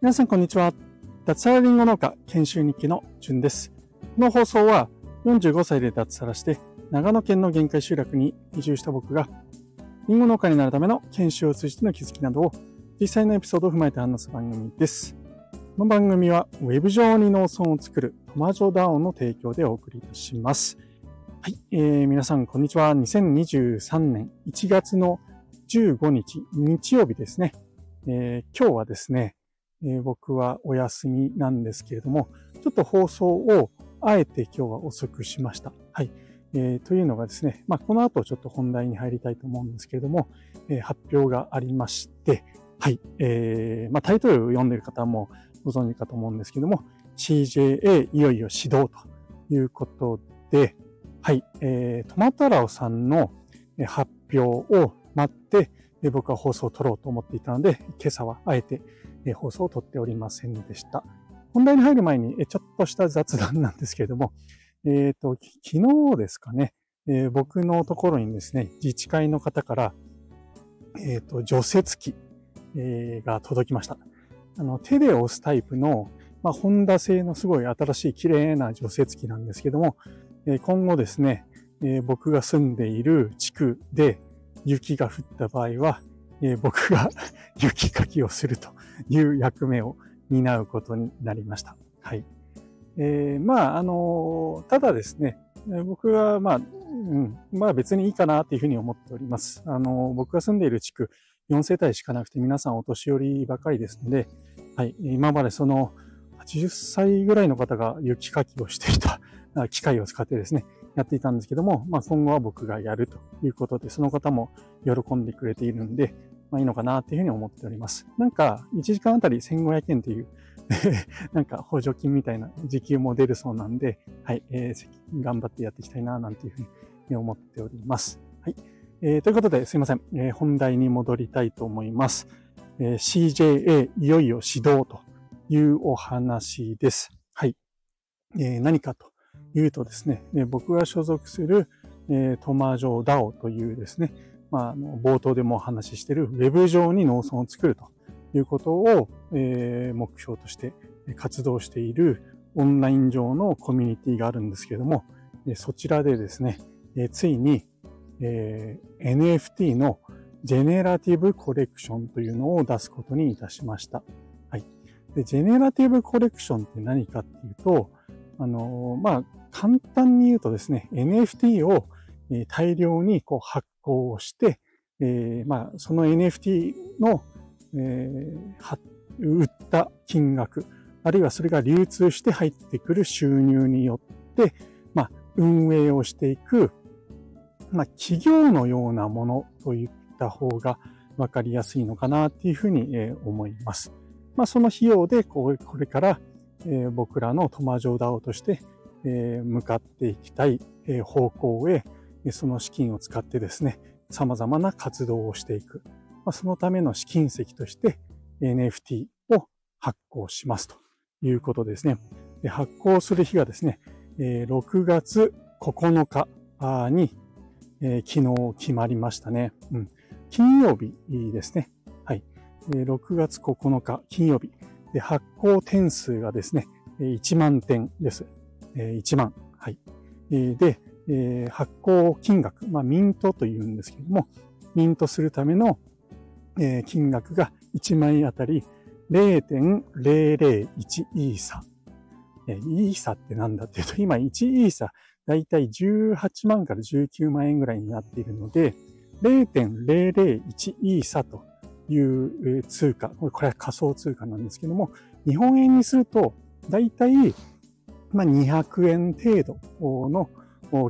皆さんこんにちは。脱サラリンゴ農家研修日記のじゅんです。この放送は45歳で脱サラして長野県の限界集落に移住した僕がリンゴ農家になるための研修を通じての気づきなどを実際のエピソードを踏まえて話す番組です。この番組は Web 上に農村を作るトマジョダオンの提供でお送りいたします。はい、えー、皆さんこんにちは。2023年1月の15日日曜日ですね。えー、今日はですね、えー、僕はお休みなんですけれども、ちょっと放送をあえて今日は遅くしました。はい。えー、というのがですね、まあ、この後ちょっと本題に入りたいと思うんですけれども、え、発表がありまして、はい。えー、まあ、タイトルを読んでいる方もご存知かと思うんですけども、CJA いよいよ始動ということで、はい。えー、トマタラオさんの発表を待って、僕は放送を撮ろうと思っていたので、今朝はあえて放送を撮っておりませんでした。本題に入る前に、ちょっとした雑談なんですけれども、えっ、ー、と、昨日ですかね、えー、僕のところにですね、自治会の方から、えっ、ー、と、除雪機、えー、が届きました。あの、手で押すタイプの、まあ、ホンダ製のすごい新しい綺麗な除雪機なんですけども、今後ですね、僕が住んでいる地区で雪が降った場合は、僕が 雪かきをするという役目を担うことになりました。はい。えー、まあ、あの、ただですね、僕は、まあ、うん、まあ別にいいかなというふうに思っております。あの、僕が住んでいる地区、4世帯しかなくて皆さんお年寄りばかりですので、はい、今までその80歳ぐらいの方が雪かきをしていた機械を使ってですね、やっていたんですけども、まあ今後は僕がやるということで、その方も喜んでくれているんで、まあいいのかなというふうに思っております。なんか、1時間あたり1500円という なんか補助金みたいな時給も出るそうなんで、はい、えー、頑張ってやっていきたいな、なんていうふうに思っております。はい。えー、ということで、すいません、えー、本題に戻りたいと思います。えー、CJA いよいよ始動というお話です。はい。えー、何かというとですね、僕が所属する、トマジョーダオというですね、まあ、冒頭でもお話ししているウェブ上に農村を作るということを、目標として活動しているオンライン上のコミュニティがあるんですけれども、そちらでですね、ついに、NFT のジェネラティブコレクションというのを出すことにいたしました。はい。で、ジェネラティブコレクションって何かっていうと、あの、まあ、簡単に言うとですね、NFT を大量にこう発行して、えー、まあ、その NFT の、えー、売った金額、あるいはそれが流通して入ってくる収入によって、まあ、運営をしていく、まあ、企業のようなものといった方がわかりやすいのかなっていうふうに思います。まあ、その費用でこれから僕らのトマジョダオとして向かっていきたい方向へその資金を使ってですね、様々な活動をしていく。そのための試金石として NFT を発行しますということですね。発行する日がですね、6月9日に、昨日決まりましたね。うん、金曜日ですね。はい。6月9日金曜日。発行点数がですね、1万点です。1万。はい。で、発行金額、まあ、ミントというんですけども、ミントするための金額が1枚あたり0.001イーサ。イーサってなんだっていうと、今1イーサ、だいたい18万から19万円ぐらいになっているので、0.001イーサという通貨、これは仮想通貨なんですけども、日本円にすると、だいたい200円程度の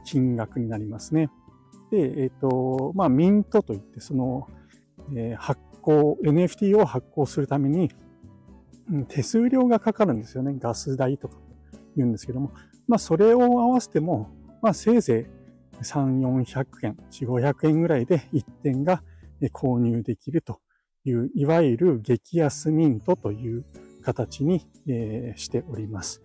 金額になりますね。で、えっ、ー、と、まあ、ミントといって、その、えー、発行、NFT を発行するために、手数料がかかるんですよね。ガス代とか言うんですけども。まあ、それを合わせても、まあ、せいぜい3、400円、4、500円ぐらいで1点が購入できるという、いわゆる激安ミントという形に、しております。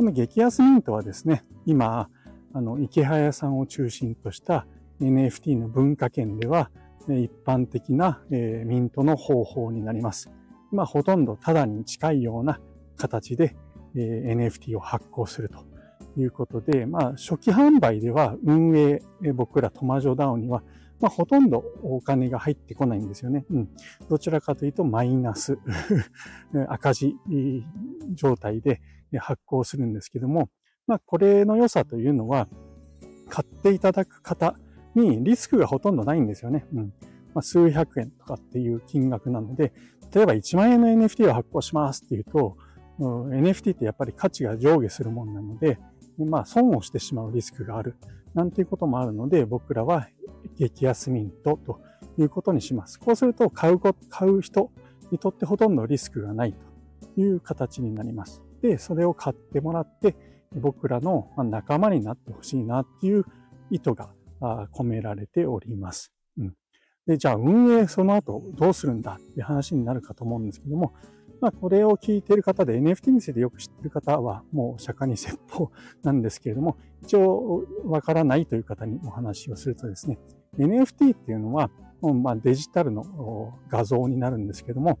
この激安ミントはですね、今、あの、池早さんを中心とした NFT の文化圏では、一般的な、えー、ミントの方法になります。まあ、ほとんどただに近いような形で、えー、NFT を発行するということで、まあ、初期販売では運営、僕らトマジョダウンには、まあ、ほとんどお金が入ってこないんですよね。うん。どちらかというと、マイナス 赤字状態で発行するんですけども、まあ、これの良さというのは、買っていただく方にリスクがほとんどないんですよね。うん。まあ、数百円とかっていう金額なので、例えば1万円の NFT を発行しますっていうと、NFT ってやっぱり価値が上下するもんなので、まあ損をしてしまうリスクがある。なんていうこともあるので、僕らは激安ミントということにします。こうすると買う買う人にとってほとんどリスクがないという形になります。で、それを買ってもらって、僕らの仲間になってほしいなっていう意図が込められております。うん、で、じゃあ運営その後どうするんだっていう話になるかと思うんですけども、まあ、これを聞いている方で NFT についてよく知ってる方はもう釈迦に説法なんですけれども、一応わからないという方にお話をするとですね、NFT っていうのは、まあ、デジタルの画像になるんですけども、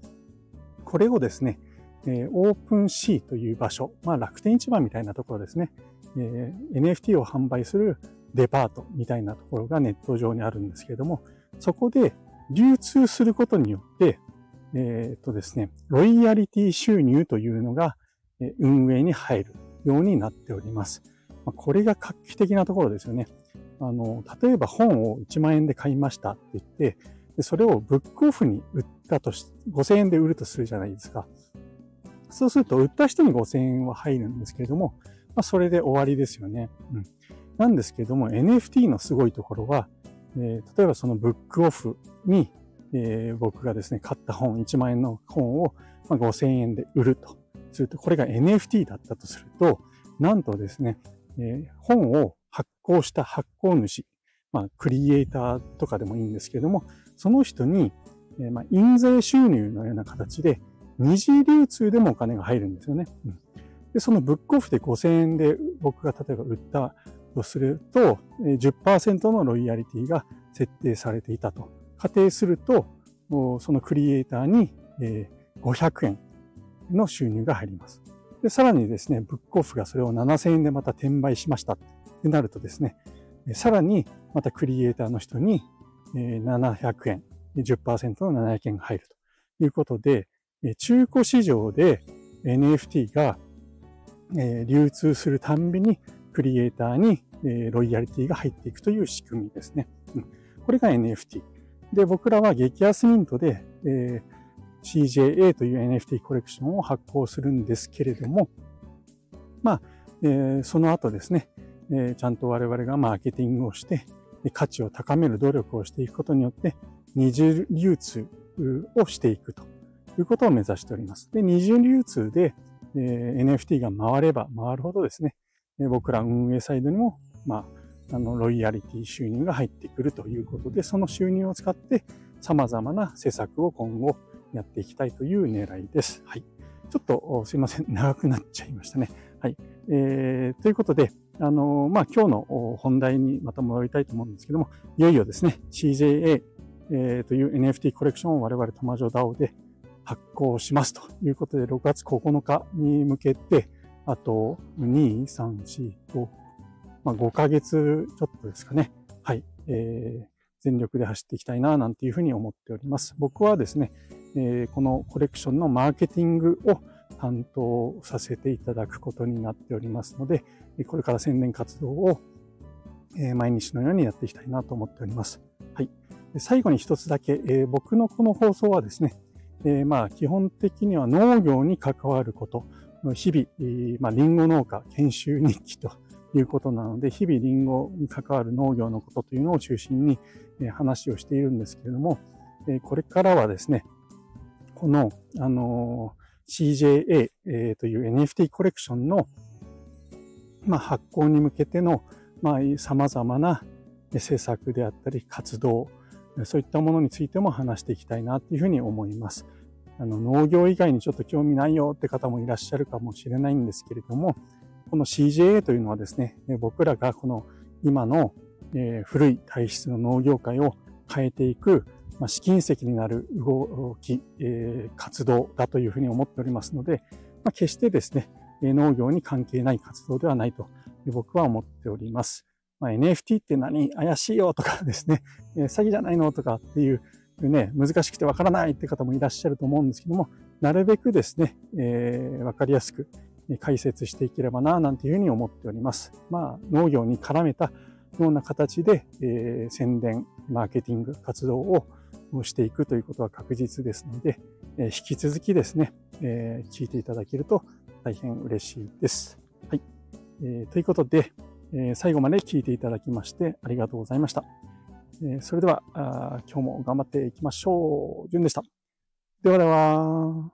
これをですね、えー、オープンシーという場所、まあ、楽天市場みたいなところですね、えー、NFT を販売するデパートみたいなところがネット上にあるんですけれども、そこで流通することによって、えっ、とですね、ロイヤリティ収入というのが運営に入るようになっております。これが画期的なところですよね。あの、例えば本を1万円で買いましたって言って、それをブックオフに売ったとし、5000円で売るとするじゃないですか。そうすると、売った人に5000円は入るんですけれども、まあ、それで終わりですよね。うん。なんですけれども、NFT のすごいところは、えー、例えばそのブックオフにえー、僕がですね、買った本、1万円の本を、まあ、5000円で売るとすると、これが NFT だったとすると、なんとですね、えー、本を発行した発行主、まあ、クリエイターとかでもいいんですけれども、その人に、えー、まあ、印税収入のような形で、二次流通でもお金が入るんですよね。うん、で、そのブックオフで5000円で僕が例えば売ったとすると、10%のロイヤリティが設定されていたと。仮定すると、そのクリエイターに500円の収入が入ります。で、さらにですね、ブックオフがそれを7000円でまた転売しましたってなるとですね、さらにまたクリエイターの人に700円、10%の700円が入るということで、中古市場で NFT が流通するたんびにクリエイターにロイヤリティが入っていくという仕組みですね。これが NFT。で、僕らは激安ミントで、CJA という NFT コレクションを発行するんですけれども、まあ、その後ですね、ちゃんと我々がマーケティングをして、価値を高める努力をしていくことによって、二重流通をしていくとということを目指しております。で、二重流通で、え、NFT が回れば回るほどですね、え僕ら運営サイドにも、まあ、あの、ロイヤリティ収入が入ってくるということで、その収入を使って様々な施策を今後やっていきたいという狙いです。はい。ちょっとすいません。長くなっちゃいましたね。はい。えー、ということで、あのまあ、今日の本題にまた戻りたいと思うんですけども、いよいよですね、CJA、えー、という NFT コレクションを我々トマジョ DAO で発行しますということで、6月9日に向けて、あと、2、3、4、5、まあ、5ヶ月ちょっとですかね。はい。えー、全力で走っていきたいな、なんていうふうに思っております。僕はですね、えー、このコレクションのマーケティングを担当させていただくことになっておりますので、これから宣伝活動を毎日のようにやっていきたいなと思っております。はい。最後に一つだけ、えー、僕のこの放送はですね、えー、まあ基本的には農業に関わること、日々、まあ、リンゴ農家研修日記ということなので、日々リンゴに関わる農業のことというのを中心に話をしているんですけれども、これからはですね、この、あの、CJA という NFT コレクションの、まあ、発行に向けての、まあ、様々な政策であったり活動、そういったものについても話していきたいなというふうに思います。あの農業以外にちょっと興味ないよって方もいらっしゃるかもしれないんですけれども、この CJA というのはですね、僕らがこの今の古い体質の農業界を変えていく、試金石になる動き、活動だというふうに思っておりますので、決してですね、農業に関係ない活動ではないと僕は思っております。まあ、NFT って何？怪しいよとかですね、えー、詐欺じゃないのとかっていうね、難しくてわからないって方もいらっしゃると思うんですけども、なるべくですね、えー、わかりやすく解説していければな、なんていうふうに思っております。まあ、農業に絡めたような形で、えー、宣伝、マーケティング活動をしていくということは確実ですので、えー、引き続きですね、えー、聞いていただけると大変嬉しいです。はい。えー、ということで、え、最後まで聞いていただきましてありがとうございました。え、それではあ、今日も頑張っていきましょう。じゅんでした。ではでは。